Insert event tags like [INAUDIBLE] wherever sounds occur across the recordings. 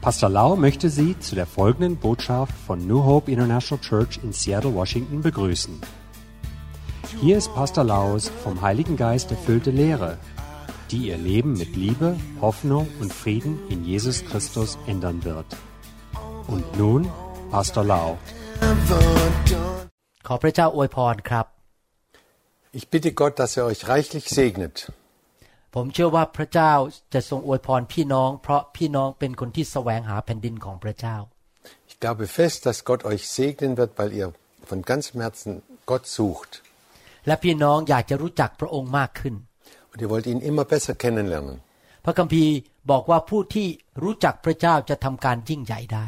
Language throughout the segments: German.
Pastor Lau möchte Sie zu der folgenden Botschaft von New Hope International Church in Seattle, Washington begrüßen. Hier ist Pastor Laus vom Heiligen Geist erfüllte Lehre, die Ihr Leben mit Liebe, Hoffnung und Frieden in Jesus Christus ändern wird. Und nun Pastor Lau. Ich bitte Gott, dass er euch reichlich segnet. ผมเชื่อว่าพระเจ้าจะทรงอวยพรพี่น้อง เพราะพี่น้องเป็นคนที่แสวงหาแผ่นดินของพระเจ้า Ich glaube fest, dass Gott euch segnen wird, weil ihr von ganzem Herzen Gott sucht. และพี่น้องอยากจะรู้จักพระองค์มากขึ้น Und ihr wollt ihn immer besser kennenlernen. พระคัมภีร์บอกว่าผู้ที่รู้จักพระเจ้าจะทำการยิ่งใหญ่ได้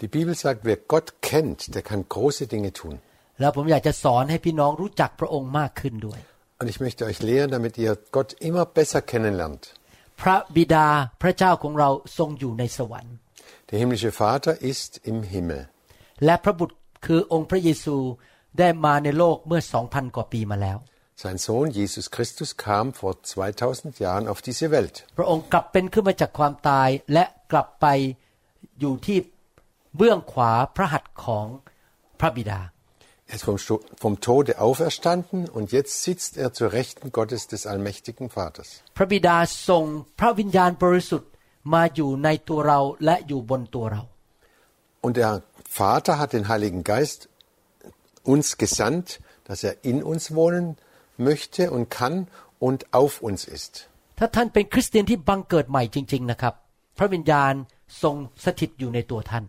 Die Bibel sagt, wer Gott kennt, der kann große Dinge tun. แล้วผมอยากจะสอนให้พี่น้องรู้จักพระองค์มากขึ้นด้วย Und ich möchte euch lehren, damit ihr Gott immer besser kennenlernt. พระบิดาพระเจ้าของเราทรงอยู่ในสวรรค์ Der himmlische Vater ist im Himmel. และพระบุตรคือองค์พระเยซูได้มาในโลกเมื่อสองพันกว่าปีมาแล้ว Sein Sohn Jesus Christus kam vor 2000 Jahren auf diese Welt. พระองค์กลับเป็นขึ้นมาจากความตายและกลับไปอยู่ที่เบื้องขวาพระหัตถ์ของพระบิดา Er ist vom, Sto- vom Tode auferstanden und jetzt sitzt er zur Rechten Gottes des allmächtigen Vaters. พระบิดาส่งพระวิญญาณบริสุทธิ์มาอยู่ในตัวเราและอยู่บนตัวเรา Und der Vater hat den Heiligen Geist uns gesandt, dass er in uns wohnen möchte und kann und auf uns ist. ถ้าท่านเป็นคริสเตียนที่บังเกิดใหม่จริง ๆ นะครับ พระวิญญาณทรงสถิตอยู่ในตัวท่าน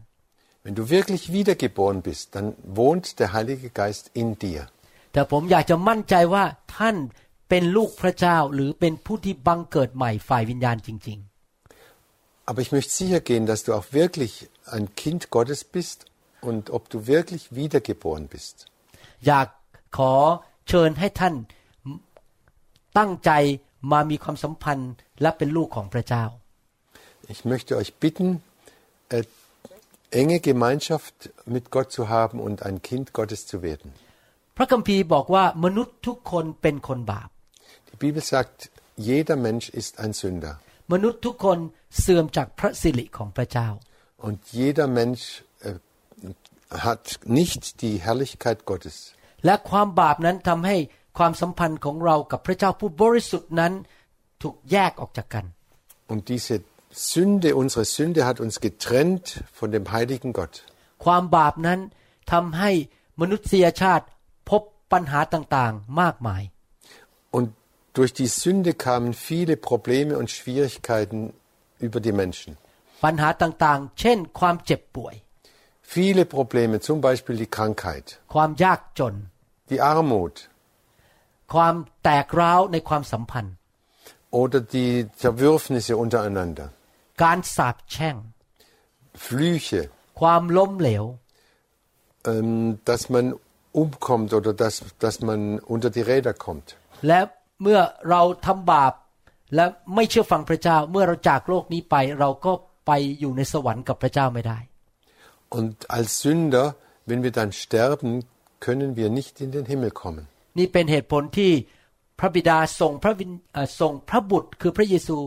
Wenn du wirklich wiedergeboren bist, dann wohnt der Heilige Geist in dir. แต่ผมอยากจะมั่นใจว่าท่านเป็นลูกพระเจ้า หรือเป็นผู้ที่บังเกิดใหม่ฝ่ายวิญญาณจริง Aber ich möchte sicher gehen, dass du auch wirklich ein Kind Gottes bist und ob du wirklich wiedergeboren bist. ๆ อยากขอเชิญให้ท่านตั้งใจมามีความสัมพันธ์และเป็นลูกของพระเจ้า Ich möchte euch bitten, äh, enge Gemeinschaft mit Gott zu haben und ein Kind Gottes zu werden. พระคัมภีร์บอกว่ามนุษย์ทุกคนเป็นคนบาป Die Bibel sagt, jeder Mensch ist ein Sünder มนุษย์ทุกคนเสื่อมจากพระสิริของพระเจ้า und jeder Mensch äh, hat nicht die Herrlichkeit Gottes. และความบาปนั้นทำให้ความสัมพันธ์ของเรากับพระเจ้าผู้บริสุทธิ์นั้นถูกแยกออกจากกัน Und diese Sünde, unsere Sünde hat uns getrennt von dem heiligen Gott. ความบาปนั้นทำให้มนุษยชาติพบปัญหาต่างๆ มากมาย Und durch die Sünde kamen viele Probleme und Schwierigkeiten über die Menschen. ปัญหาต่างๆ เช่น ความเจ็บป่วย Viele Probleme, zum Beispiel die Krankheit, ความยากจน die Armut ความแตกร้าวในความสัมพันธ์ oder die Zerwürfnisse untereinander, การสาปแช่ง Flüche, ความล้มเหลว ähm, dass man umkommt oder dass, dass man unter die Räder kommt. และเมื่อเราทำบาปและไม่เชื่อฟังพระเจ้าเมื่อเราจากโลกนี้ไปเราก็ไปอยู่ในสวรรค์กับพระเจ้าไม่ได้ Und als Sünder, wenn wir dann sterben, können wir nicht in den Himmel kommen. นี่เป็นเหตุผลที่พระบิดาส่งพระวิญเอ่อส่งพระบุตรคือพระเยซู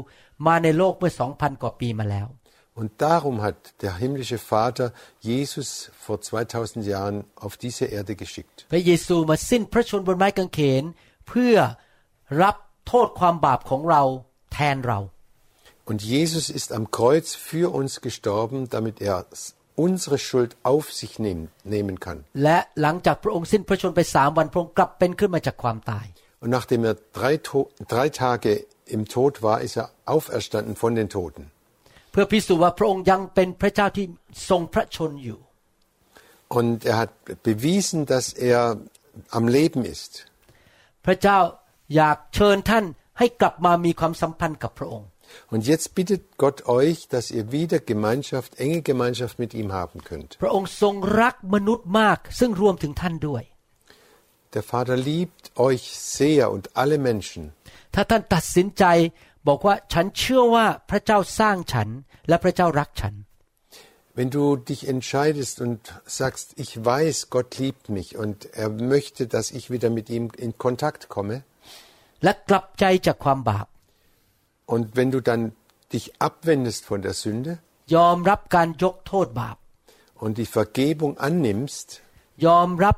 มาในโลกเมื่อสองพันกว่าปีมาแล้ว Und darum hat der himmlische Vater Jesus vor 2000 Jahren auf diese Erde geschickt. พระเยซูมาสิ้นพระชนม์บนไม้กางเขน เพื่อรับโทษความบาปของเราแทนเรา Und Jesus ist am Kreuz für uns gestorben, damit er unsere Schuld auf sich nehmen, nehmen kann. และหลังจากพระองค์สิ้นพระชนม์ไปสามวันพระองค์กลับเป็นขึ้นมาจากความตาย Und nachdem er drei, To- drei Tage im Tod war, ist er auferstanden von den Toten. เพื่อพิสูจน์ว่าพระองค์ยังเป็นพระเจ้าที่ทรงพระชนอยู่ Und er hat bewiesen, dass er am Leben ist. พระเจ้าอยากเชิญท่านให้กลับมามีความสัมพันธ์กับพระองค์ Und jetzt bittet Gott euch, dass ihr wieder Gemeinschaft, enge Gemeinschaft mit ihm haben könnt. พระองค์ทรงรักมนุษย์มาก ซึ่งรวมถึงท่านด้วย Der Vater liebt euch sehr und alle Menschen. ถ้าท่านตัดสินใจบอกว่าฉันเชื่อว่าพระเจ้าสร้างฉัน และพระเจ้ารักฉัน Wenn du dich entscheidest und sagst, ich weiß, Gott liebt mich und er möchte, dass ich wieder mit ihm in Kontakt komme, และกลับใจจากความบาป und wenn du dann dich abwendest von der Sünde, ยอมรับการยกโทษบาป und die Vergebung annimmst, ยอมรับ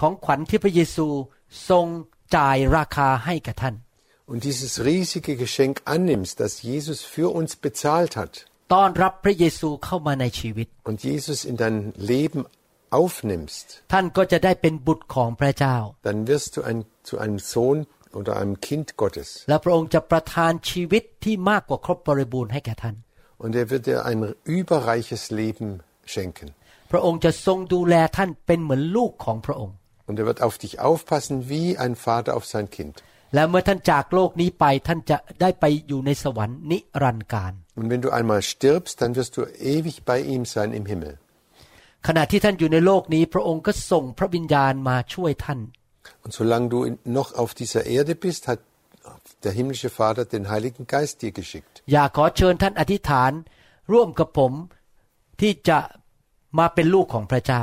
ของขวัญที่พระเยซูทรงจ่ายราคาให้กับท่าน und dieses riesige Geschenk annimmst, das Jesus für uns bezahlt hat, und Jesus in dein Leben aufnimmst, dann wirst du ein, zu einem Sohn oder einem Kind Gottes. Und er wird dir ein überreiches Leben schenken. Und er wird auf dich aufpassen wie ein Vater auf sein Kind. และเมื่อท่านจากโลกนี้ไปท่านจะได้ไปอยู่ในสวรรค์นิรันดร์การ Und wenn du einmal stirbst, dann wirst du ewig bei ihm sein im Himmel. ขณะที่ท่านอยู่ในโลกนี้พระองค์ก็ส่งพระวิญญาณมาช่วยท่าน Und solange du in- noch auf dieser Erde bist, hat der himmlische Vater den Heiligen Geist dir geschickt. อยากขอเชิญท่านอธิษฐานร่วมกับผมที่จะมาเป็นลูกของพระเจ้า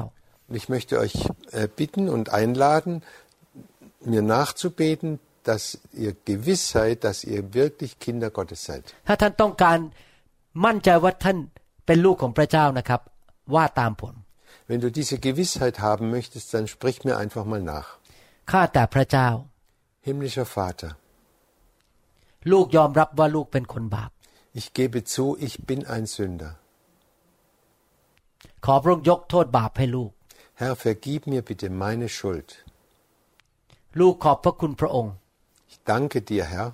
Und ich möchte euch äh, bitten und einladen, mir nachzubeten, dass ihr gewiss seid, dass ihr wirklich Kinder Gottes seid. ถ้าท่านต้องการมั่นใจว่าท่านเป็นลูกของพระเจ้านะครับ ว่าตามผม Wenn du diese Gewissheit haben möchtest, dann sprich mir einfach mal nach. ข้าแต่พระเจ้า Himmlischer Vater, ลูกยอมรับว่าลูกเป็นคนบาป ich gebe zu, ich bin ein Sünder. ขอพระองค์ยกโทษบาปให้ลูก Herr, vergib mir bitte meine Schuld. ลูกขอบพระคุณพระองค์ Ich danke dir, Herr,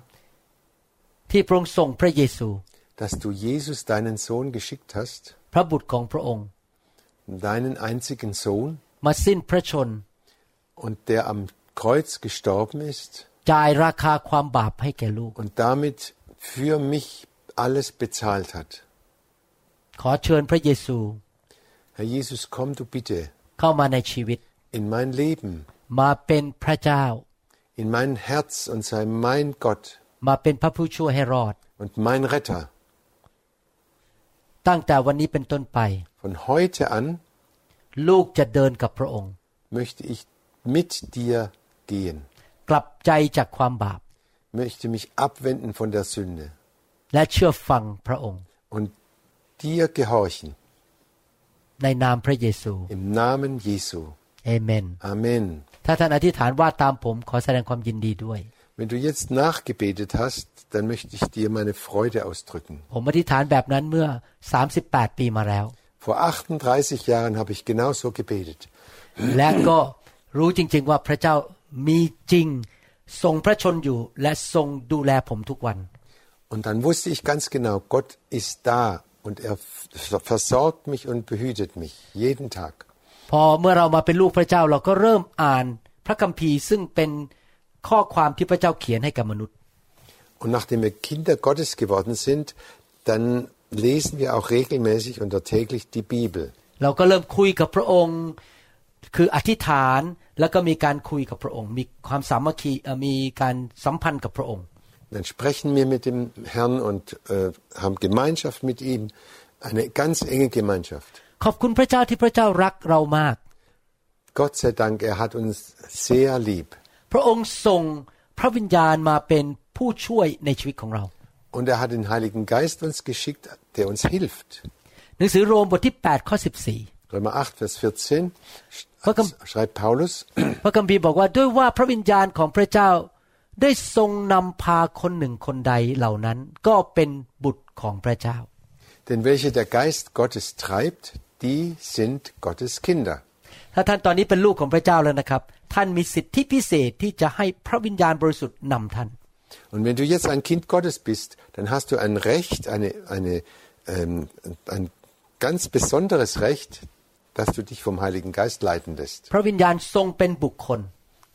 ที่พระองค์ส่งพระเยซู dass du Jesus, deinen Sohn, geschickt hast, พระบุตรของพระองค์ deinen einzigen Sohn, มาสิ้นพระชน und der am Kreuz gestorben ist จ่ายราคาความบาปให้แก่ลูก und damit für mich alles bezahlt hat. ขอเชิญพระเยซู Herr Jesus, komm du bitte เข้ามาในชีวิต in mein Leben, มาเป็นพระเจ้า in mein Herz und sei mein Gott มาเป็นพระผู้ช่วยให้รอด und mein Retter. ตั้งแต่วันนี้เป็นต้นไป Von heute an ลูกจะเดินกับพระองค์ möchte ich mit dir gehen, กลับใจจากความบาป möchte mich abwenden von der Sünde และเชื่อฟังพระองค์ und dir gehorchen. ในนามพระเยซู Im Namen Jesu. เอเมน Amen. ถ้าท่านอธิษฐานว่าตามผมขอแสดงความยินดีด้วย Wenn du jetzt nachgebetet hast, dann möchte ich dir meine Freude ausdrücken. ผมอธิษฐานแบบนั้นเมื่อ 38 ปีมาแล้ว Vor 38 Jahren habe ich genauso gebetet. และก็รู้จริง ๆ ว่าพระเจ้ามีจริง ทรงพระชนอยู่ และทรงดูแลผมทุกวัน Und dann wusste ich ganz genau, Gott ist da und er f- versorgt mich und behütet mich jeden Tag. พอเมื่อเรามาเป็นลูกพระเจ้าเราก็เริ่มอ่านพระคัมภีร์ซึ่งเป็นข้อความที่พระเจ้าเขียนให้กับมนุษย์ Und nachdem wir Kinder Gottes geworden sind, dann lesen wir auch regelmäßig und täglich die Bibel. เราก็เริ่มคุยกับพระองค์ คืออธิษฐานแล้วก็มีการคุยกับพระองค์ มีความสามัคคีเอ่อมีการสัมพันธ์กับพระองค์ Dann sprechen wir mit dem Herrn und äh, haben Gemeinschaft mit ihm, eine ganz enge Gemeinschaft. ขอบคุณพระเจ้าที่พระเจ้ารักเรามาก Gott sei Dank, er hat uns sehr lieb. พระองค์ส่งพระวิญญาณมาเป็นผู้ช่วยในชีวิตของเรา Und er hat den Heiligen Geist uns geschickt, der uns hilft. หนังสือโรมบทที่8ข้อ Römer 8, Vers 14 Was kommt- schreibt Paulus, 14พระคัมภีร์บอกว่าด้วยว่าพระวิญญาณของพระเจ้าได้ทรงนำพาคนหนึ่งคนใดเหล่านั้นก็เป็นบุตรของพระเจ้า denn welche der Geist Gottes treibt, die sind Gottes Kinder. ถ้าท่านตอนนี้เป็นลูกของพระเจ้าแล้วนะครับ ท่านมีสิทธิพิเศษที่จะให้พระวิญญาณบริสุทธิ์นำท่าน Und wenn du jetzt ein Kind Gottes bist, dann hast du ein Recht, eine, eine, ähm, ein ganz besonderes Recht, dass du dich vom Heiligen Geist leiten lässt. พระวิญญาณทรงเป็นบุคคล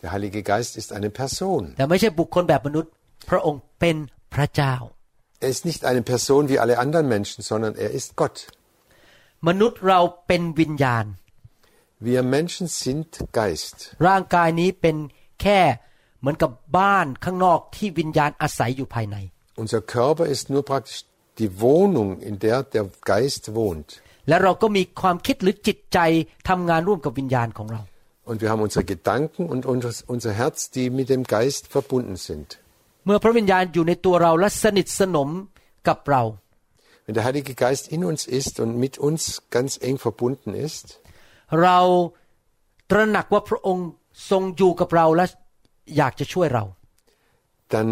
Der Heilige Geist ist eine Person. แต่ไม่ใช่บุคคลแบบมนุษย์ พระองค์เป็นพระเจ้า Er ist nicht eine Person wie alle anderen Menschen, sondern er ist Gott. มนุษย์เราเป็นวิญญาณ Wir Menschen sind Geist. ร่างกายนี้เป็นแค่เหมือนกับบ้านข้างนอกที่วิญญาณอาศัยอยู่ภายใน Unser Körper ist nur praktisch die Wohnung, in der der Geist wohnt. และเราก็มีความคิดหรือจิตใจทำงานร่วมกับวิญญาณของเรา Und wir haben unsere Gedanken und unser, unser Herz, die mit dem Geist verbunden sind. เมื่อพระวิญญาณอยู่ในตัวเราและสนิทสนมกับเรา Wenn der Heilige Geist in uns ist und mit uns ganz eng verbunden ist, เราตระหนักว่าพระองค์ทรงอยู่กับเราและอยากจะช่วยเรา dann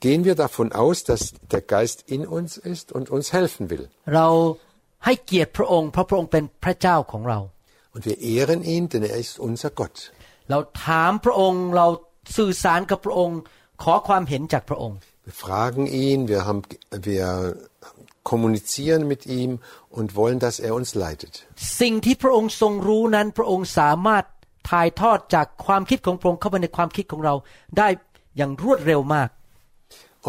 gehen wir davon aus, dass der Geist in uns ist und uns helfen will. เราให้เกียรติพระองค์เพราะพระองค์เป็นพระเจ้าของเรา Und wir ehren ihn, denn er ist unser Gott. เราถามพระองค์เราสื่อสารกับพระองค์ ขอความเห็นจากพระองค์ Wir fragen ihn, wir, haben, wir kommunizieren mit ihm und wollen, dass er uns leitet. สิ่งที่พระองค์ทรงรู้นั้นพระองค์สามารถถ่ายทอดจากความคิดของพระองค์เข้าไปในความคิดของเรา ได้อย่างรวดเร็วมาก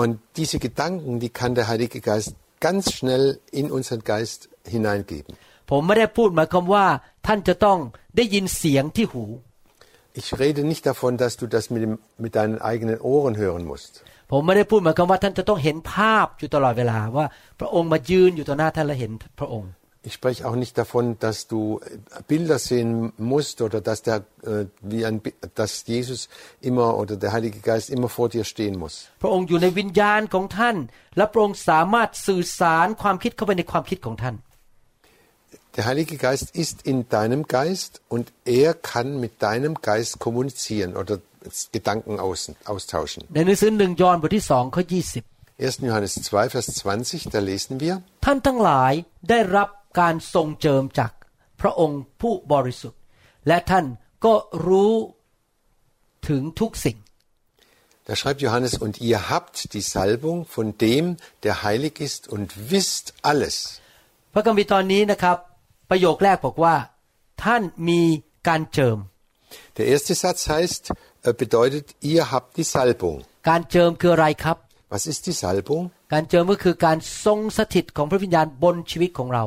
Und diese Gedanken, die kann der Heilige Geist ganz schnell in unseren Geist hineingeben. ผมไม่ได้พูดหมายความว่าท่านจะต้องได้ยินเสียงที่หู Ich rede nicht davon, dass du das mit, dem, mit deinen eigenen Ohren hören musst. ผมไม่ได้พูดหมายความว่าท่านจะต้องเห็นภาพอยู่ตลอดเวลาว่าพระองค์มายืนอยู่ต่อหน้าท่านและเห็นพระองค์ Ich spreche auch nicht davon, dass du Bilder sehen musst oder dass, der, äh, wie ein, Bi- dass Jesus immer oder der Heilige Geist immer vor dir stehen muss. พระองค์อยู่ในวิญญาณของท่านและพระองค์สามารถสื่อสารความคิดเข้าไปในความคิดของท่าน Der Heilige Geist ist in deinem Geist und er kann mit deinem Geist kommunizieren oder Gedanken aus, austauschen. ในหนังสือหนึ่งยอห์นบทที่สองข้อยี่สิบ 1. Johannes 2, Vers 20, da lesen wir, ท่านทั้งหลายได้รับการทรงเจิมจากพระองค์ผู้บริสุทธิ์ และท่านก็รู้ถึงทุกสิ่ง da schreibt Johannes, und ihr habt die Salbung von dem, der heilig ist und wisst alles. พระคัมภีร์ตอนนี้นะครับ ประโยคแรกบอกว่า ท่านมีการเจิม Der erste Satz heißt, äh, bedeutet, ihr habt die Salbung. การเจิมคืออะไรครับ Was ist die Salbung? การเจิมก็คือการทรงสถิตของพระวิญญาณบนชีวิตของเรา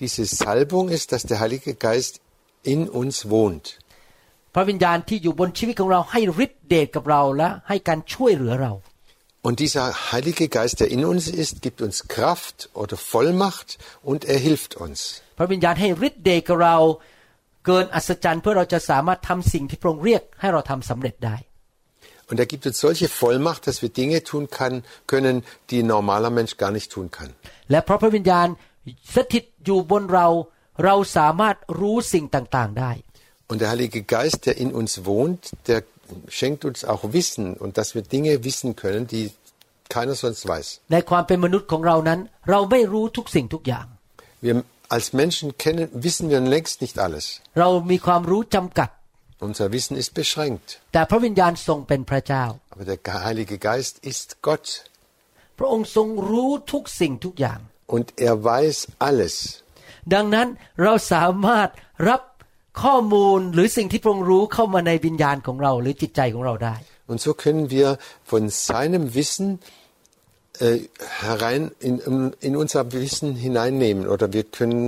Diese Salbung ist, dass der Heilige Geist in uns wohnt. พระวิญญาณที่อยู่บนชีวิตของเราให้ฤทธิเดชกับเราและให้การช่วยเหลือเรา Und dieser Heilige Geist, der in uns ist, gibt uns Kraft oder Vollmacht und er hilft uns. พระวิญญาณให้ฤทธิเดชกับเรา เกินอัศจรรย์เพื่อเราจะสามารถทำสิ่งที่พระองค์เรียกให้เราทำสำเร็จได้ Und er gibt uns solche Vollmacht, dass wir Dinge tun kann, können, die ein normaler Mensch gar nicht tun kann. และเพราะพระวิญญาณสถิตอยู่บนเรา เราสามารถรู้สิ่งต่างๆได้ Und der Heilige Geist, der in uns wohnt, der schenkt uns auch Wissen und dass wir Dinge wissen können, die keiner sonst weiß. ในความเป็นมนุษย์ของเรานั้น เราไม่รู้ทุกสิ่งทุกอย่าง Wir als Menschen kennen, wissen wir längst nicht alles. เรามีความรู้จำกัด Unser Wissen ist beschränkt. แต่พระวิญญาณทรงเป็นพระเจ้า Aber der Heilige Geist ist Gott พระองค์ทรงรู้ทุกสิ่งทุกอย่าง und er weiß alles. ดังนั้นเราสามารถรับ ข้อมูลหรือสิ่งที่พระองค์รู้เข้ามาในวิญญาณของเราหรือจิตใจของเราได้ Und so können wir von seinem Wissen äh, herein in, in unser Wissen hineinnehmen oder wir können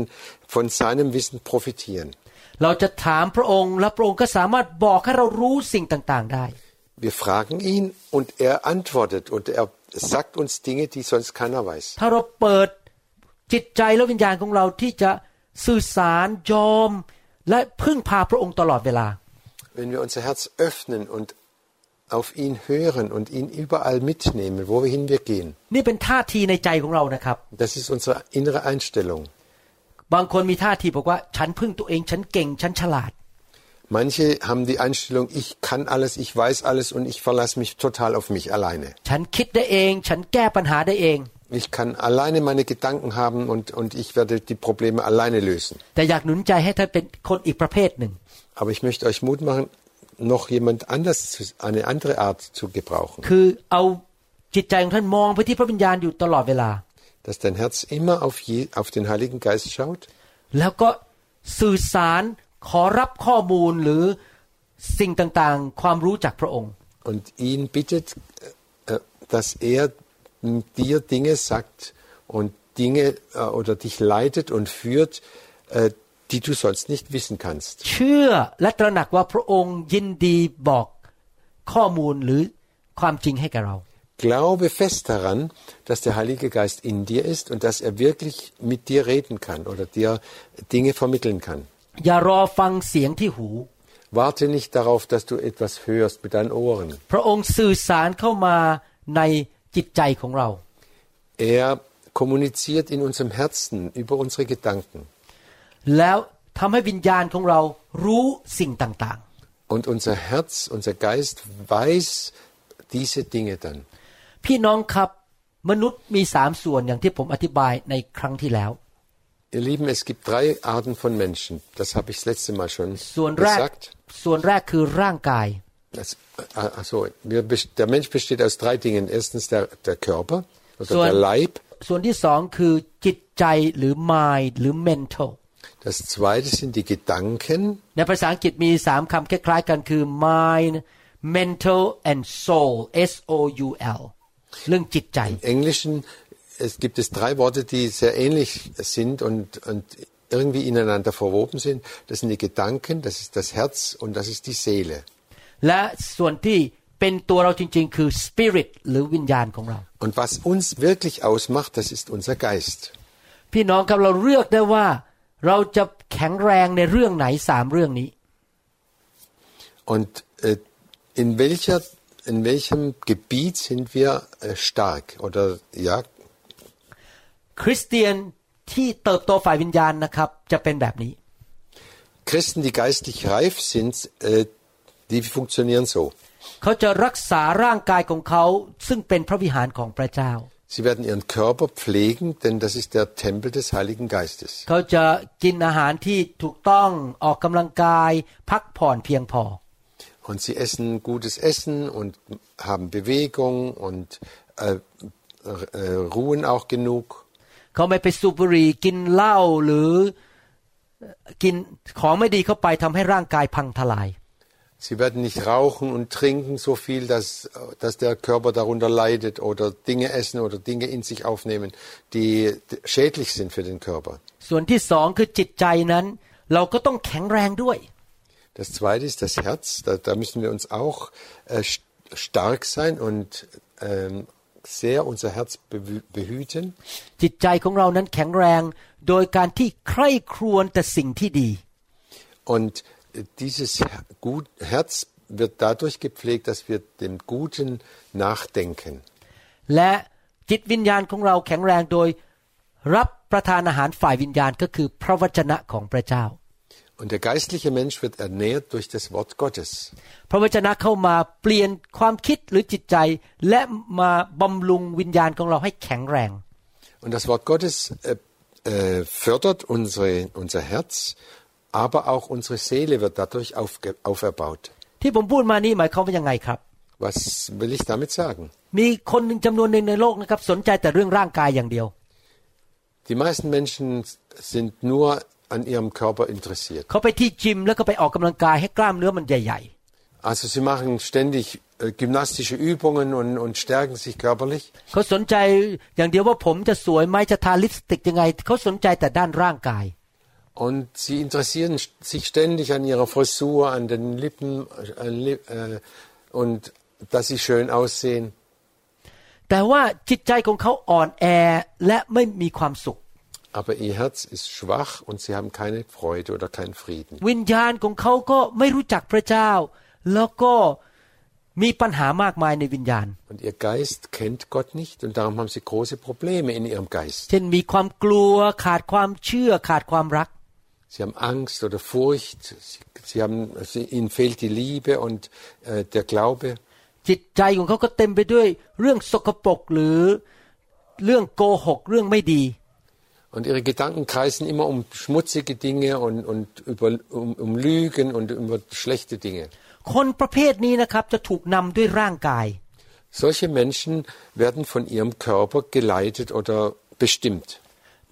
von seinem Wissen profitieren. เราจะถามพระองค์และพระองค์ก็สามารถบอกให้เรารู้สิ่งต่างๆได้ Wir fragen ihn und er antwortet und er sagt uns Dinge, die sonst keiner weiß. ถ้าเราเปิดจิตใจและวิญญาณของเราที่จะสื่อสารยอม และพึ่งพาพระองค์ตลอดเวลา Wenn wir unser Herz öffnen und auf ihn hören und ihn überall mitnehmen, wohin wir gehen. นี่เป็นท่าทีในใจของเรานะครับ Das ist unsere innere Einstellung. บางคนมีท่าทีบอกว่าฉันพึ่งตัวเองฉันเก่งฉันฉลาด Manche haben die Einstellung, ich kann alles, ich weiß alles und ich verlasse mich total auf mich alleine. ฉันคิดได้เอง ฉันแก้ปัญหาได้เอง Ich kann alleine meine Gedanken haben und, und ich werde die Probleme alleine lösen. แต่อยากหนุนใจให้ท่านเป็นคนอีกประเภทหนึ่ง Aber ich möchte euch Mut machen, noch jemand anders, zu- eine andere Art zu gebrauchen. คือเอาจิตใจของท่านมองไปที่พระวิญญาณอยู่ตลอดเวลา Dass dein Herz immer auf, je, auf den Heiligen Geist schaut แล้วก็สื่อสาร ขอรับข้อมูลหรือสิ่งต่างๆ ความรู้จากพระองค์ und ihn bittet, äh, dass er dir Dinge sagt und Dinge äh, oder dich leitet und führt, äh, die du sonst nicht wissen kannst. เชื่อและตระหนักว่าพระองค์ยินดีบอกข้อมูลหรือความจริงให้กับเรา Glaube fest daran, dass der Heilige Geist in dir ist und dass er wirklich mit dir reden kann oder dir Dinge vermitteln kann. อย่ารอฟังเสียงที่หู Warte nicht darauf, dass du etwas hörst mit deinen Ohren. พระองค์สื่อสารเข้ามาในจิตใจของเรา Er kommuniziert in unserem Herzen über unsere Gedanken. แล้วทำให้วิญญาณของเรารู้สิ่งต่าง Und unser Herz, unser Geist weiß diese Dinge dann. ๆพี่น้องครับมนุษย์มีสามส่วนอย่างที่ผมอธิบายในครั้งที่แล้ว Ihr Lieben, es gibt drei Arten von Menschen. Das habe ich das letzte Mal schon ส่วนแรก gesagt. ส่วนแรกคือร่างกาย Das, äh, also, wir, best- der Mensch besteht aus drei Dingen. Erstens der, der Körper oder So ein- der Leib. ส่วนที่สองคือจิตใจหรือ mind หรือ mental Das zweite sind die Gedanken. ในภาษาอังกฤษมีสามคำคล้ายๆกันคือ mind mental and soul S O U L เรื่องจิตใจ Im Englischen es gibt es drei Worte, die sehr ähnlich sind und, und irgendwie ineinander verwoben sind. Das sind die Gedanken, das ist das Herz und das ist die Seele. และส่วนที่เป็นตัวเราจริงๆ คือ spirit หรือวิญญาณของเรา Und was uns wirklich ausmacht, das ist unser Geist. พี่น้องครับเราเลือกได้ว่า เราจะแข็งแรงในเรื่องไหนสามเรื่องนี้ Und äh, in, welcher, in welchem Gebiet sind wir äh, stark? Oder ja, คริสเตียนที่เติบโตฝ่ายวิญญาณนะครับ จะเป็นแบบนี้ Christen, die geistlich reif sind, äh, die funktionieren so. เขาจะรักษาร่างกายของเขาซึ่งเป็นพระวิหารของพระเจ้า Sie werden ihren Körper pflegen, denn das ist der Tempel des Heiligen Geistes. เขาจะกินอาหารที่ถูกต้องออกกำลังกาย พักผ่อนเพียงพอ Und sie essen gutes Essen und haben Bewegung und äh, äh, ruhen auch genug. เขาไม่ไปสูบบุหรี่กินเหล้าหรือกินของไม่ดีเข้าไปทำให้ร่างกายพังทลาย Sie werden nicht rauchen und trinken so viel, dass, dass der Körper darunter leidet oder Dinge essen oder Dinge in sich aufnehmen, die schädlich sind für den Körper. ส่วนที่สองคือจิตใจนั้น เราก็ต้องแข็งแรงด้วย Das zweite ist das Herz. Da, da müssen wir uns auch äh, st- stark sein und ähm, sehr unser Herz behü- behüten. จิตใจของเรานั้นแข็งแรงโดยการที่ใคร่ครวญแต่สิ่งที่ดี Und äh, dieses Her- gut, Herz wird dadurch gepflegt, dass wir dem Guten nachdenken. และจิตวิญญาณของเราแข็งแรงโดยรับประทานอาหารฝ่ายวิญญาณก็คือพระวจนะของพระเจ้า Und der geistliche Mensch wird ernährt durch das Wort Gottes. พระวจนะเข้ามาเปลี่ยนความคิดหรือจิตใจ และมาบำรุงวิญญาณของเราให้แข็งแรง Und das Wort Gottes äh, äh, fördert unsere, unser Herz, aber auch unsere Seele wird dadurch aufge, auferbaut. ที่ผมพูดมานี่หมายความว่ายังไงครับ Was will ich damit sagen? มีคนหนึ่งจำนวนหนึ่งในโลกนะครับ สนใจแต่เรื่องร่างกายอย่างเดียว Die meisten Menschen sind nur an ihrem Körper interessiert. เขาไปที่จิมแล้วก็ไปออกกำลังกายให้กล้ามเนื้อมันใหญ่ Also sie machen ständig äh, gymnastische Übungen und, und stärken sich körperlich. ๆเขาสนใจอย่างเดียวว่าผมจะสวยไหมจะทาลิปสติกยังไงเขาสนใจแต่ด้านร่างกาย Und sie interessieren sich ständig an ihrer Frisur, an den Lippen äh, Li- äh, und dass sie schön aussehen. แต่ว่าจิตใจของเขาอ่อนแอและไม่มีความสุข Aber ihr Herz ist schwach und sie haben keine Freude oder keinen Frieden. วิญญาณของเขาก็ไม่รู้จักพระเจ้า แล้วก็มีปัญหามากมายในวิญญาณ Und ihr Geist kennt Gott nicht und darum haben sie große Probleme in ihrem Geist. เช่นมีความกลัวขาดความเชื่อขาดความรัก Sie haben Angst oder Furcht, sie, sie haben, sie, ihnen fehlt die Liebe und äh, der Glaube. จิตใจของเขาก็เต็มไปด้วยเรื่องสกปรกหรือเรื่องโกหกเรื่องไม่ดี Und ihre Gedanken kreisen immer um schmutzige Dinge und, und über, um, um Lügen und über schlechte Dinge. คนประเภทนี้นะครับจะถูกนำด้วยร่างกาย Solche Menschen werden von ihrem Körper geleitet oder bestimmt.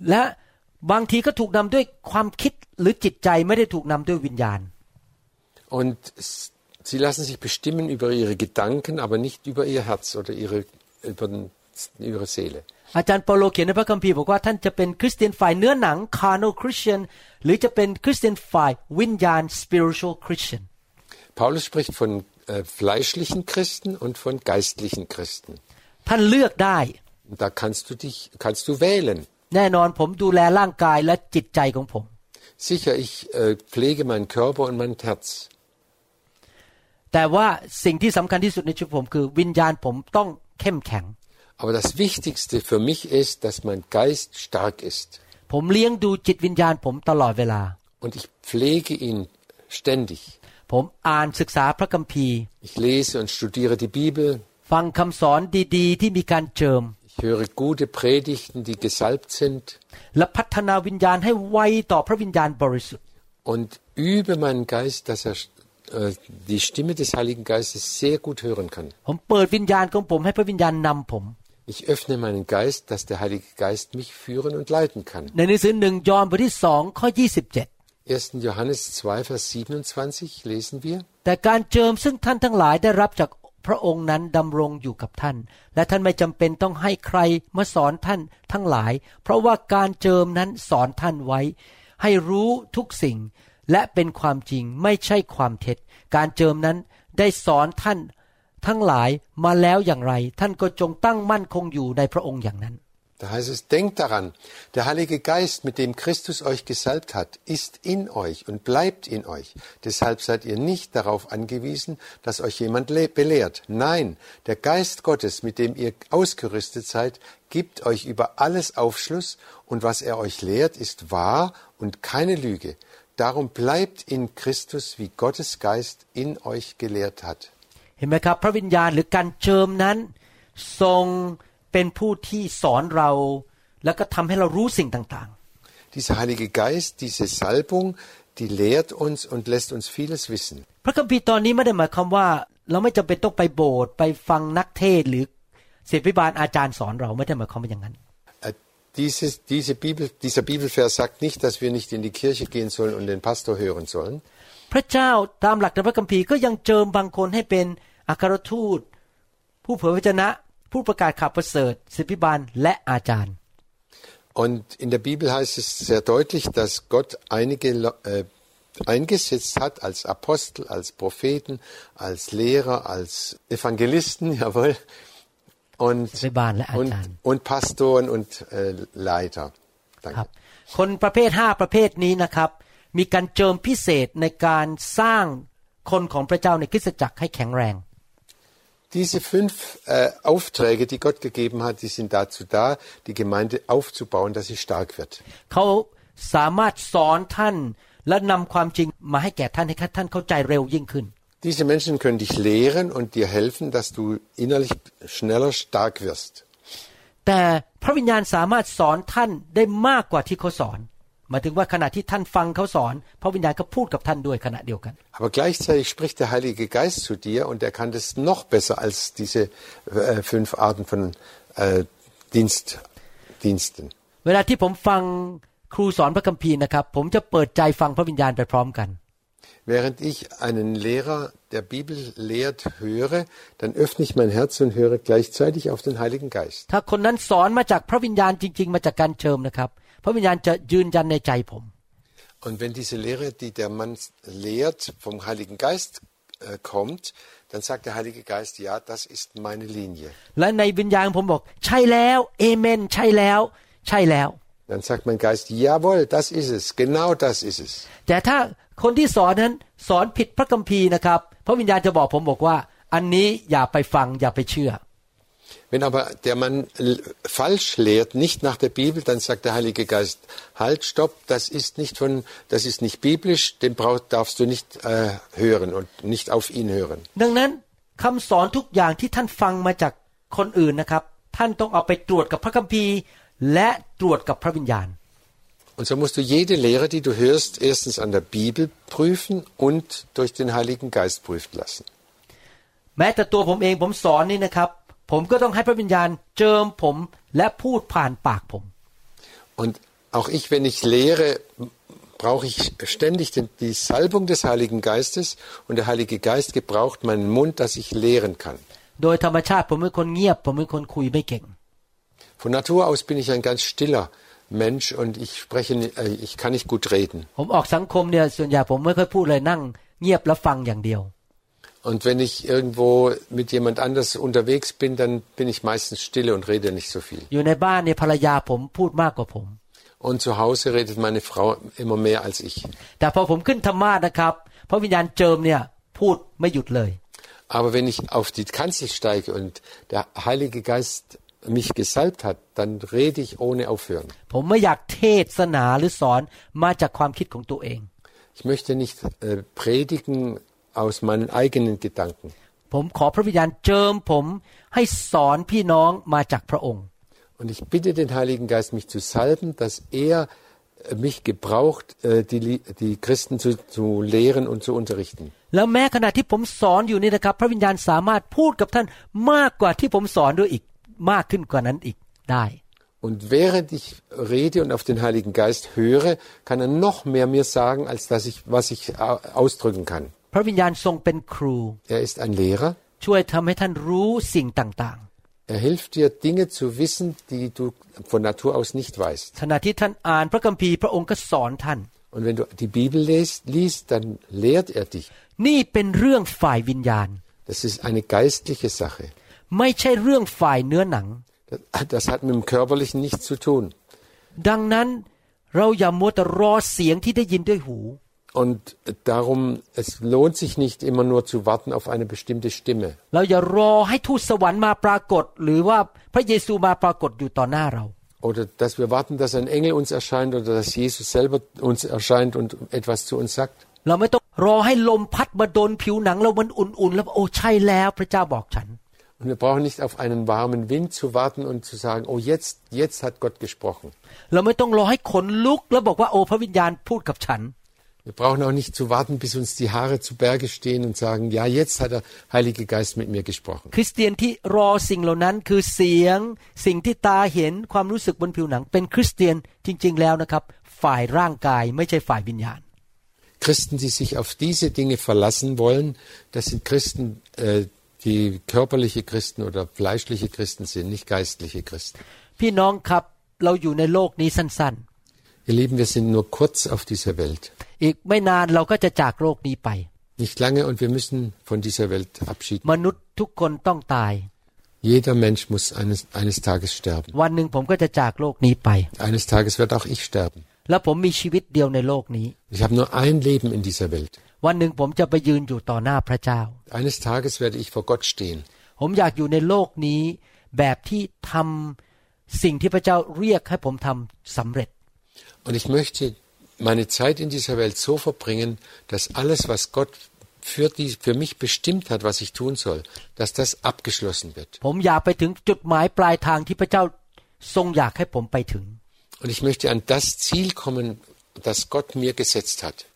และบางทีก็ถูกนำด้วยความคิดหรือจิตใจไม่ได้ถูกนำด้วยวิญญาณ Und s- sie lassen sich bestimmen über ihre Gedanken, aber nicht über ihr Herz oder ihre, über den, ihre Seele. อาจารย์เปาโลเขียนในพระคัมภีร์บอกว่าท่านจะเป็นคริสเตียนฝ่ายเนื้อหนัง carnal Christian หรือจะเป็นคริสเตียนฝ่ายวิญญาณ spiritual Christian Paulus spricht von äh, fleischlichen Christen und von geistlichen Christen. ท่านเลือกได้ Und da kannst du dich, kannst du wählen. แน่นอนผมดูแลร่างกายและจิตใจของผม Sicher, ich äh, pflege meinen Körper und mein Herz. แต่ว่าสิ่งที่สำคัญที่สุดในชีวิตผมคือวิญญาณผมต้องเข้มแข็ง Aber das Wichtigste für mich ist, dass mein Geist stark ist. ผมเลี้ยงดูจิตวิญญาณผมตลอดเวลา Und ich pflege ihn ständig. ผมอ่านศึกษาพระคัมภีร์ Ich lese und studiere die Bibel. ฟังคำสอนดีๆ ที่มีการเจิม Ich höre gute Predigten, die gesalbt sind. และพัฒนาวิญญาณให้ไวต่อพระวิญญาณบริสุทธิ์ Und übe meinen Geist, dass er äh, die Stimme des Heiligen Geistes sehr gut hören kann. ผมเปิดวิญญาณของผมให้พระวิญญาณนำผม Ich öffne meinen Geist, dass der Heilige Geist mich führen und leiten kann. ในหนังสือหนึ่งยอห์นบทที่สองข้อ27 1. Johannes 2, Vers 27 lesen wir. แต่การเจิมซึ่งท่านทั้งหลายได้รับจากพระองค์นั้นดำรงอยู่กับท่าน และท่านไม่จำเป็นต้องให้ใครมาสอนท่านทั้งหลาย เพราะว่าการเจิมนั้นสอนท่านไว้ ให้รู้ทุกสิ่ง และเป็นความจริงไม่ใช่ความเท็จ การเจิมนั้นได้สอนท่าน ทั้งหลายมาแล้วอย่างไร ท่านก็จงตั้งมั่นคงอยู่ในพระองค์อย่างนั้น Da heißt es, denkt daran, der Heilige Geist, mit dem Christus euch gesalbt hat, ist in euch und bleibt in euch. Deshalb seid ihr nicht darauf angewiesen, dass euch jemand le- belehrt. Nein, der Geist Gottes, mit dem ihr ausgerüstet seid, gibt euch über alles Aufschluss und was er euch lehrt, ist wahr und keine Lüge. Darum bleibt in Christus, wie Gottes Geist in euch gelehrt hat. เห็นไหมครับ พระวิญญาณหรือการเจิมนั้น ทรงเป็นผู้ที่สอนเรา แล้วก็ทำให้เรารู้สิ่งต่าง Dieser Heilige Geist, diese Salbung, die lehrt uns und lässt uns vieles wissen. ๆพระคัมภีร์ตอนนี้ไม่ได้หมายความว่า เราไม่จำเป็นต้องไปโบสถ์ไปฟังนักเทศน์หรือเสพิบาลอาจารย์สอนเราไม่ได้หมายความว่าอย่างนั้น Äh, Dieses, diese Bibel, dieser Bibelvers sagt nicht, dass wir nicht in die Kirche gehen sollen und den Pastor hören sollen. พระเจ้าตามหลักในพระคัมภีร์ก็ยังเจิมบางคนให้เป็น อัครทูต ผู้เผยพระวจนะ ผู้ประกาศข่าวประเสริฐศิพิบาลและอาจารย์ Und in der Bibel heißt es sehr deutlich, dass Gott einige Le- äh, eingesetzt hat als Apostel, als Propheten, als Lehrer, als Evangelisten, [LAUGHS] jawohl, und, ศิพิบาลและอา und, จารย์ und Pastoren und äh, Leiter. ครับ Danke. คนประเภทห้าประเภทนี้นะครับ มีการเจิมพิเศษในการสร้างคนของพระเจ้าในคริสตจักรให้แข็งแรง Diese fünf äh, Aufträge, die Gott gegeben hat, die sind dazu da, die Gemeinde aufzubauen, dass sie stark wird. เขาสามารถสอนท่าน และนำความจริงมาให้แก่ท่านให้ท่านเข้าใจเร็วยิ่งขึ้น Diese Menschen können dich lehren und dir helfen, dass du innerlich schneller stark wirst. แต่พระวิญญาณสามารถสอนท่านได้มากกว่าที่เขาสอน หมายถึงว่าขณะที่ท่านฟังเขาสอน พระวิญญาณก็พูดกับท่านด้วยขณะเดียวกัน Aber gleichzeitig spricht der Heilige Geist zu dir und er kann das noch besser als diese äh, fünf Arten von äh, Dienst, Diensten. เวลาที่ผมฟังครูสอนพระคัมภีร์นะครับ ผมจะเปิดใจฟังพระวิญญาณไปพร้อมกัน Während ich einen Lehrer der Bibel lehrt, höre, dann öffne ich mein Herz und höre gleichzeitig auf den Heiligen Geist. ถ้าคนนั้นสอนมาจากพระวิญญาณจริง ๆ มาจากการเชิมนะครับ พระวิญญาณจะยืนยันในใจผม Und wenn diese Lehre, die der Mann lehrt, vom Heiligen Geist äh, kommt, dann sagt der Heilige Geist, ja, das ist meine Linie. และในวิญญาณผมบอก ใช่แล้วเอเมนใช่แล้ว ใช่แล้ว Dann sagt mein Geist, jawohl, das ist es, genau das ist es. แต่ถ้าคนที่สอนนั้นสอนผิดพระคัมภีร์นะครับ พระวิญญาณจะบอกผมบอกว่า อันนี้อย่าไปฟังอย่าไปเชื่อ Wenn aber der Mann l- falsch lehrt, nicht nach der Bibel, dann sagt der Heilige Geist, halt, stopp, das ist nicht von, das ist nicht biblisch, den brauch, darfst du nicht äh, hören und nicht auf ihn hören. ดังนั้นคำสอนทุกอย่างที่ท่านฟังมาจากคนอื่นนะครับ ท่านต้องเอาไปตรวจกับพระคัมภีร์ และตรวจกับพระวิญญาณ Und so musst du jede Lehre, die du hörst, erstens an der Bibel prüfen und durch den Heiligen Geist prüfen lassen. แม้แต่ตัวผมเองผมสอนนี่นะครับ ผมก็ต้องให้พระวิญญาณเจิมผมและพูดผ่านปากผม Und auch ich, wenn ich lehre, brauche ich ständig den, die Salbung des Heiligen Geistes und der Heilige Geist gebraucht meinen Mund, dass ich lehren kann. โดยธรรมชาติผมเป็นคนเงียบ ผมเป็นคนคุยไม่เก่ง Von Natur aus bin ich ein ganz stiller Mensch und ich spreche, ni- äh, ich kann nicht gut reden. ผมออกสังคมเนี่ยส่วนใหญ่ผมไม่ค่อยพูดเลยนั่งเงียบแล้วฟังอย่างเดียว und wenn ich irgendwo mit jemand anders unterwegs bin, dann bin ich meistens stille und rede nicht so viel. Und zu Hause redet meine Frau immer mehr als ich. Aber wenn ich auf die Kanzel steige und der Heilige Geist mich gesalbt hat, dann rede ich ohne aufhören. Ich möchte nicht äh, predigen aus meinen eigenen Gedanken. ผมขอพระวิญญาณเจิมผมให้สอนพี่น้องมาจากพระองค์ Und ich bitte den Heiligen Geist, mich zu salben, dass er äh, mich gebraucht, äh, die, Li- die Christen zu, zu lehren und zu unterrichten. แล้วแม้ขณะที่ผมสอนอยู่นี่นะครับ พระวิญญาณสามารถพูดกับท่านมากกว่าที่ผมสอนด้วยอีกมากขึ้นกว่านั้นอีกได้ Und während ich rede und auf den Heiligen Geist höre, kann er noch mehr mir sagen, als dass ich, was ich au- ausdrücken kann. พระวิญญาณทรงเป็นครู Er ist ein Lehrer. ช่วยทำให้ท่านรู้สิ่งต่าง Er hilft dir, Dinge zu wissen, die du von Natur aus nicht weißt. ๆ ขณะที่ท่านอ่านพระคัมภีร์พระองค์ก็สอนท่าน Und wenn du die Bibel liest, liest dann lehrt er dich. นี่เป็นเรื่องฝ่ายวิญญาณ Das ist eine geistliche Sache. ไม่ใช่เรื่องฝ่ายเนื้อหนัง Das, das hat mit dem Körperlichen nichts zu tun. ดังนั้นเราอย่ามัวแต่รอเสียงที่ได้ยินด้วยหู und darum, es lohnt sich nicht immer nur zu warten auf eine bestimmte Stimme. Oder dass wir warten, dass ein Engel uns erscheint oder dass Jesus selber uns erscheint und etwas zu uns sagt. Und wir brauchen nicht auf einen warmen Wind zu warten und zu sagen, oh jetzt, jetzt hat Gott gesprochen. เราไม่ต้องรอให้ขนลุกแล้วบอกว่าโอ้พระวิญญาณพูดกับฉัน Wir brauchen auch nicht zu warten, bis uns die Haare zu Berge stehen und sagen, ja, jetzt hat der Heilige Geist mit mir gesprochen. คริสเตียนที่รอสิ่งเหล่านั้นคือเสียง สิ่งที่ตาเห็นความรู้สึกบนผิวหนัง เป็นคริสเตียนจริง ๆ แล้วนะครับ ฝ่ายร่างกายไม่ใช่ฝ่ายวิญญาณ Christen, die sich auf diese Dinge verlassen wollen, das sind Christen, äh, die körperliche Christen oder fleischliche Christen sind, nicht geistliche Christen. พี่น้องครับเราอยู่ในโลกนี้สั้น Ihr Lieben, wir sind nur kurz auf dieser Welt. ๆ อีกไม่นานเราก็จะจากโลกนี้ไป Nicht lange und wir müssen von dieser Welt Abschied. มนุษย์ทุกคนต้องตาย Jeder Mensch muss eines, eines Tages sterben. วันหนึ่งผมก็จะจากโลกนี้ไป Eines Tages wird auch ich sterben. แล้วผมมีชีวิตเดียวในโลกนี้ Ich habe nur ein Leben in dieser Welt. วันหนึ่งผมจะไปยืนอยู่ต่อหน้าพระเจ้า Eines Tages werde ich vor Gott stehen. ผมอยากอยู่ในโลกนี้แบบที่ทำสิ่งที่พระเจ้าเรียกให้ผมทำสำเร็จ und ich möchte meine Zeit in dieser Welt so verbringen, dass alles, was Gott für, die, für mich bestimmt hat, was ich tun soll, dass das abgeschlossen wird. Und ich möchte an das Ziel kommen, das Gott mir gesetzt hat.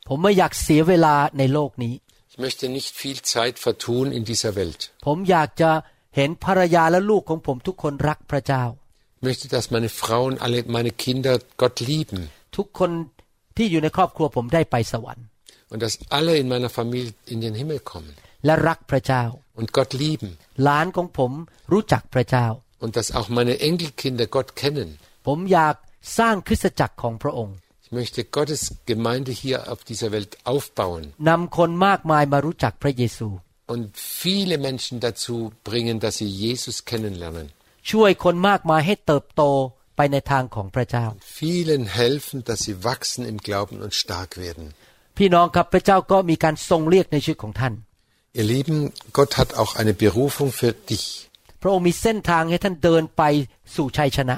Ich möchte nicht viel Zeit vertun in dieser Welt. Ich möchte, dass meine Frauen, alle meine Kinder Gott lieben. ทุกคนที่อยู่ในครอบครัวผมได้ไปสวรรค์ und dass alle in meiner Familie in den Himmel kommen และรักพระเจ้า und Gott lieben หลานของผมรู้จักพระเจ้า und dass auch meine Enkelkinder Gott kennen. ผมอยากสร้างคริสตจักรของพระองค์ Ich möchte Gottes Gemeinde hier auf dieser Welt aufbauen นำคนมากมายมารู้จักพระเยซู und viele Menschen dazu bringen, dass sie Jesus kennenlernen. ช่วยคนมากมายให้เติบโต ไปในทางของพระเจ้า Vielen helfen, dass sie wachsen im Glauben und stark werden. พี่น้องครับพระเจ้าก็มีการทรงเรียกในชีวิตของท่าน Ihr Lieben, Gott hat auch eine Berufung für dich. พระองค์มีเส้นทางให้ท่านเดินไปสู่ชัยชนะ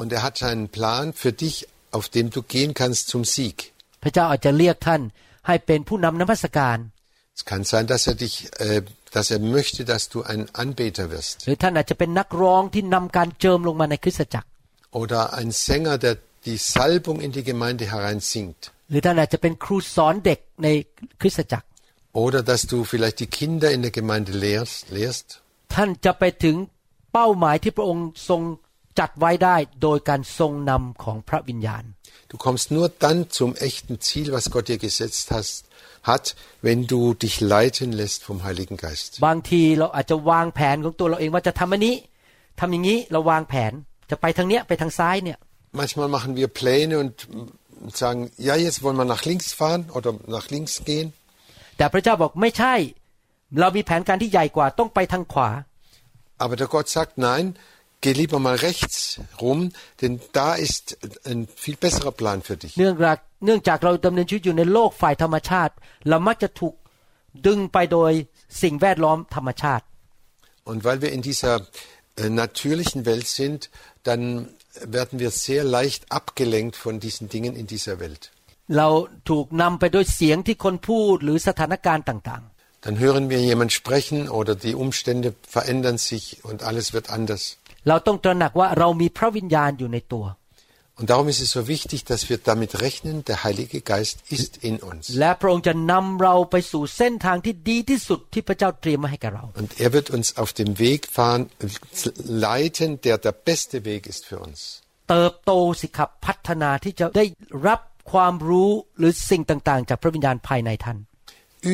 Und er hat einen Plan für dich, auf dem du gehen kannst zum Sieg. พระเจ้าอาจจะเรียกท่านให้เป็นผู้นำนมัสการ Es kann sein, dass er dich, äh, dass er möchte, dass du ein Anbeter wirst. หรือท่านอาจจะเป็นนักร้องที่นำการเจิมลงมาในคริสตจักร Oder ein Sänger, der die Salbung in die Gemeinde hereinsingt. หรือท่านอาจจะเป็นครูสอนเด็กในคริสตจักร Oder dass du vielleicht die Kinder in der Gemeinde lehrst, lehrst. ท่านจะไปถึงเป้าหมายที่พระองค์ทรงจัดไว้ได้โดยการทรงนำของพระวิญญาณ Du kommst nur dann zum echten Ziel, was Gott dir gesetzt hast, hat, wenn du dich leiten lässt vom Heiligen Geist. บางทีเราอาจจะวางแผนของตัวเราเองว่าจะทำอันนี้ทำอย่างนี้เราวางแผน จะไปทางเนี้ยไปทางซ้ายเนี่ย Manchmal machen wir Pläne und sagen, ja, jetzt wollen wir nach links fahren oder nach links gehen. แต่พระเจ้าบอกไม่ใช่ เรามีแผนการที่ใหญ่กว่าต้องไปทางขวา Aber der Gott sagt, nein, geh lieber mal rechts rum, denn da ist ein viel besserer Plan für dich. เนื่องจากเนื่องจากเราดำเนินชีวิตอยู่ในโลกฝ่ายธรรมชาติ เรามักจะถูกดึงไปโดยสิ่งแวดล้อมธรรมชาติ Und weil wir in dieser äh, natürlichen Welt sind, dann werden wir sehr leicht abgelenkt von diesen Dingen in dieser Welt. เราถูกนำไปด้วยเสียงที่คนพูดหรือสถานการณ์ต่าง Dann hören wir jemand sprechen oder die Umstände verändern sich und alles wird anders. ๆ เราต้องตระหนักว่าเรามีพระวิญญาณอยู่ในตัว Und darum ist es so wichtig, dass wir damit rechnen, der Heilige Geist ist in uns. และพระองค์จะนำเราไปสู่เส้นทางที่ดีที่สุดที่พระเจ้าเตรียมมาให้กับเรา Und er wird uns auf dem Weg fahren, leiten, der der beste Weg ist für uns. เติบโตสิครับพัฒนาที่จะได้รับความรู้หรือสิ่งต่างๆ จากพระวิญญาณภายในท่าน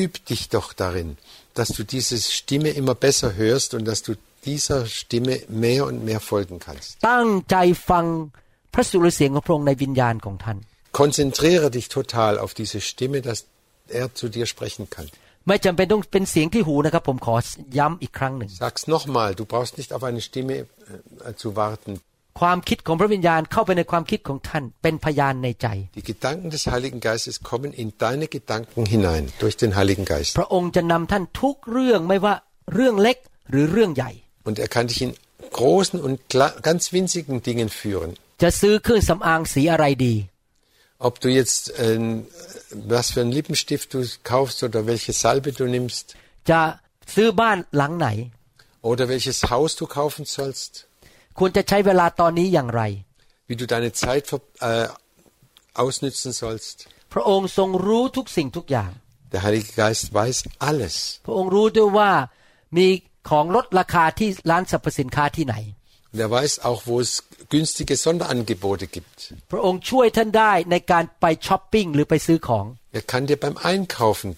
Üb dich doch darin, dass du diese Stimme immer besser hörst und dass du dieser Stimme mehr und mehr folgen kannst. ตั้งใจฟัง พระสุรเสียงของพระองค์ในวิญญาณของท่าน Konzentriere dich total auf diese Stimme, dass er zu dir sprechen kann. ไม่จำเป็นต้องเป็นเสียงที่หูนะครับ ผมขอย้ำอีกครั้งหนึ่ง Sag's nochmal, du brauchst nicht auf eine Stimme äh, zu warten. ความคิดของพระวิญญาณเข้าไปในความคิดของท่าน เป็นพยานในใจ Die Gedanken des Heiligen Geistes kommen in deine Gedanken hinein durch den Heiligen Geist. พระองค์จะนำท่านทุกเรื่องไม่ว่าเรื่องเล็กหรือเรื่องใหญ่ Und er kann dich in großen und kla- ganz winzigen Dingen führen. จะซื้อเครื่องสำอางสีอะไรดี Ob du jetzt äh, was für einen Lippenstift du kaufst oder welche Salbe du nimmst จะซื้อบ้านหลังไหน oder welches Haus du kaufen sollst, ควรจะใช้เวลาตอนนี้อย่างไร wie du deine Zeit ver- äh, ausnützen sollst. พระองค์ทรงรู้ทุกสิ่งทุกอย่าง Der Heilige Geist weiß alles. พระองค์รู้ด้วยว่ามีของลดราคาที่ร้านสรรพสินค้าที่ไหน Und er weiß auch, wo es günstige Sonderangebote gibt. พระองค์ช่วยท่านได้ในการไปช้อปปิ้งหรือไปซื้อของ Er kann dir beim Einkaufen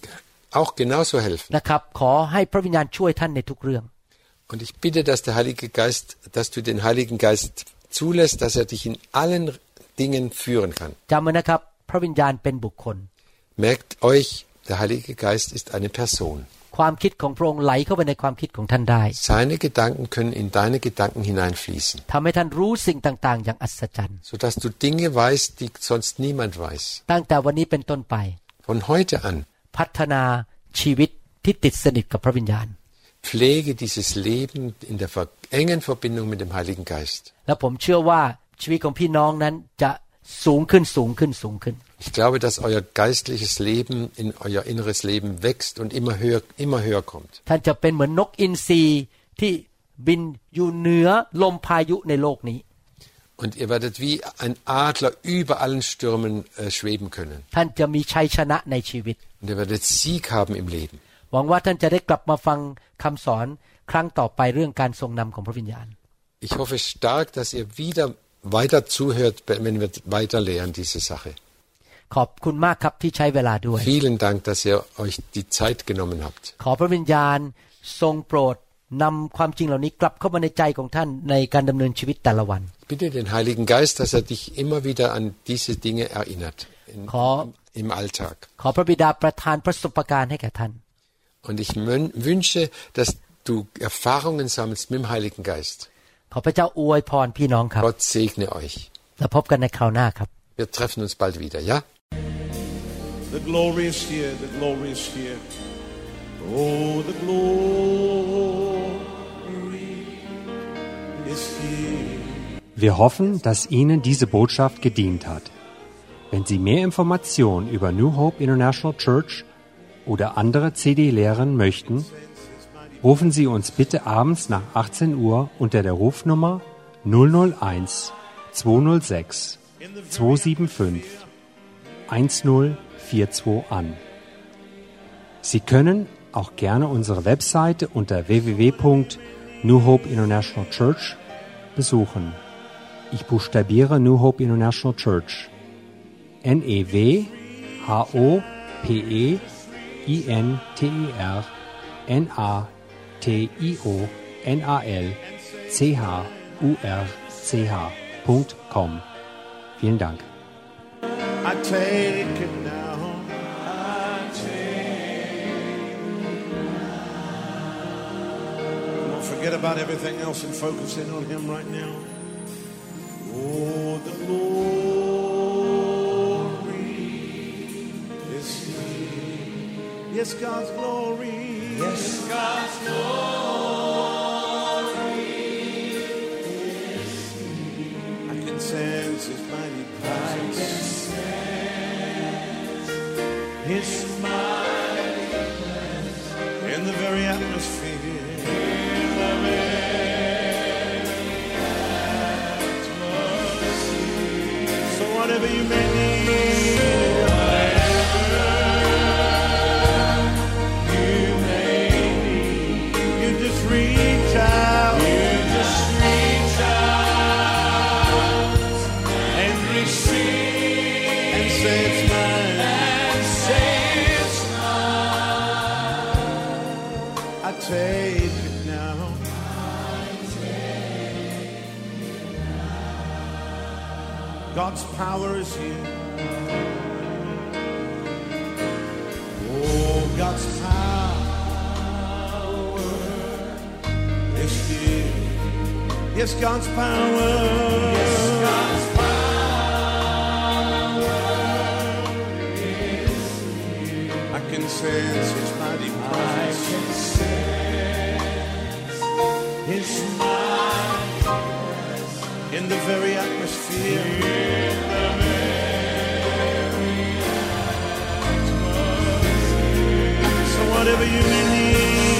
auch genauso helfen. นะครับ ขอให้พระวิญญาณช่วยท่านในทุกเรื่อง Und ich bitte, dass der Heilige Geist, dass du den Heiligen Geist zulässt, dass er dich in allen Dingen führen kann. จำไว้นะครับ พระวิญญาณเป็นบุคคล Merkt euch, der Heilige Geist ist eine Person. ความคิดของพระองค์ไหลเข้าไปในความคิดของท่านได้ Seine Gedanken können in deine Gedanken hineinfließen, ทำให้ท่านรู้สิ่งต่างๆ อย่างอัศจรรย์ sodass du Dinge weißt, die sonst niemand weiß. ตั้งแต่วันนี้เป็นต้นไป Von heute an พัฒนาชีวิตที่ติดสนิทกับพระวิญญาณ pflege dieses Leben in der ver- engen Verbindung mit dem Heiligen Geist. และผมเชื่อว่าชีวิตของพี่น้องนั้นจะสูงขึ้นสูงขึ้นสูงขึ้น Ich glaube, dass euer geistliches Leben in euer inneres Leben wächst und immer höher, immer höher kommt. ท่านจะเป็นเหมือนนกอินทรีที่บินอยู่เหนือลมพายุในโลกนี้ Und ihr werdet wie ein Adler über allen Stürmen äh, schweben können. ท่านจะมีชัยชนะในชีวิต Und ihr werdet Sieg haben im Leben. หวังว่าท่านจะได้กลับมาฟังคำสอนครั้งต่อไปเรื่องการทรงนำของพระวิญญาณ Ich hoffe stark, dass ihr wieder weiter zuhört, wenn wir weiter lehren diese Sache. ขอบคุณมากครับที่ใช้เวลาด้วย Vielen Dank, dass ihr euch die Zeit genommen habt. ขอพระวิญญาณทรงโปรดนำความจริงเหล่านี้กลับเข้ามาในใจของท่านในการดำเนินชีวิตแต่ละวัน Bitte den Heiligen Geist, dass er dich immer wieder an diese Dinge erinnert in, Ko- im Alltag. ขอพระบิดาประทานประสบการณ์ให้แก่ท่าน Und ich mön- wünsche, dass du Erfahrungen sammelst mit dem Heiligen Geist. ขอพระเจ้าอวยพรพี่น้องครับ Gott segne euch. แล้วพบกันในคราวหน้าครับ Wir treffen uns bald wieder, ja? The glory is here, the glory is here. Oh, the glory is here. Wir hoffen, dass Ihnen diese Botschaft gedient hat. Wenn Sie mehr Informationen über New Hope International Church oder andere CD-Lehren möchten, rufen Sie uns bitte abends nach 18 Uhr unter der Rufnummer 001 206 275 1042 an. Sie können auch gerne unsere Webseite unter www.new Hope International Church besuchen. Ich buchstabiere New Hope International Church. N-E-W-H-O-P-E-I-N-T-E-R N-A-T-I-O-N-A-L-C-H-U-R-C-H.com. Vielen Dank. forget about everything else and focus in on Him right now. Oh, the glory is here. Yes, God's glory. Yes, God's glory is here. I can sense His mighty presence. I can sense His mighty presence in the very atmosphere. God's power is here. Oh, God's power is here. Yes, God's power. Yes, God's power is here. I can sense His mighty presence. His mighty in the very atmosphere. So whatever you may need.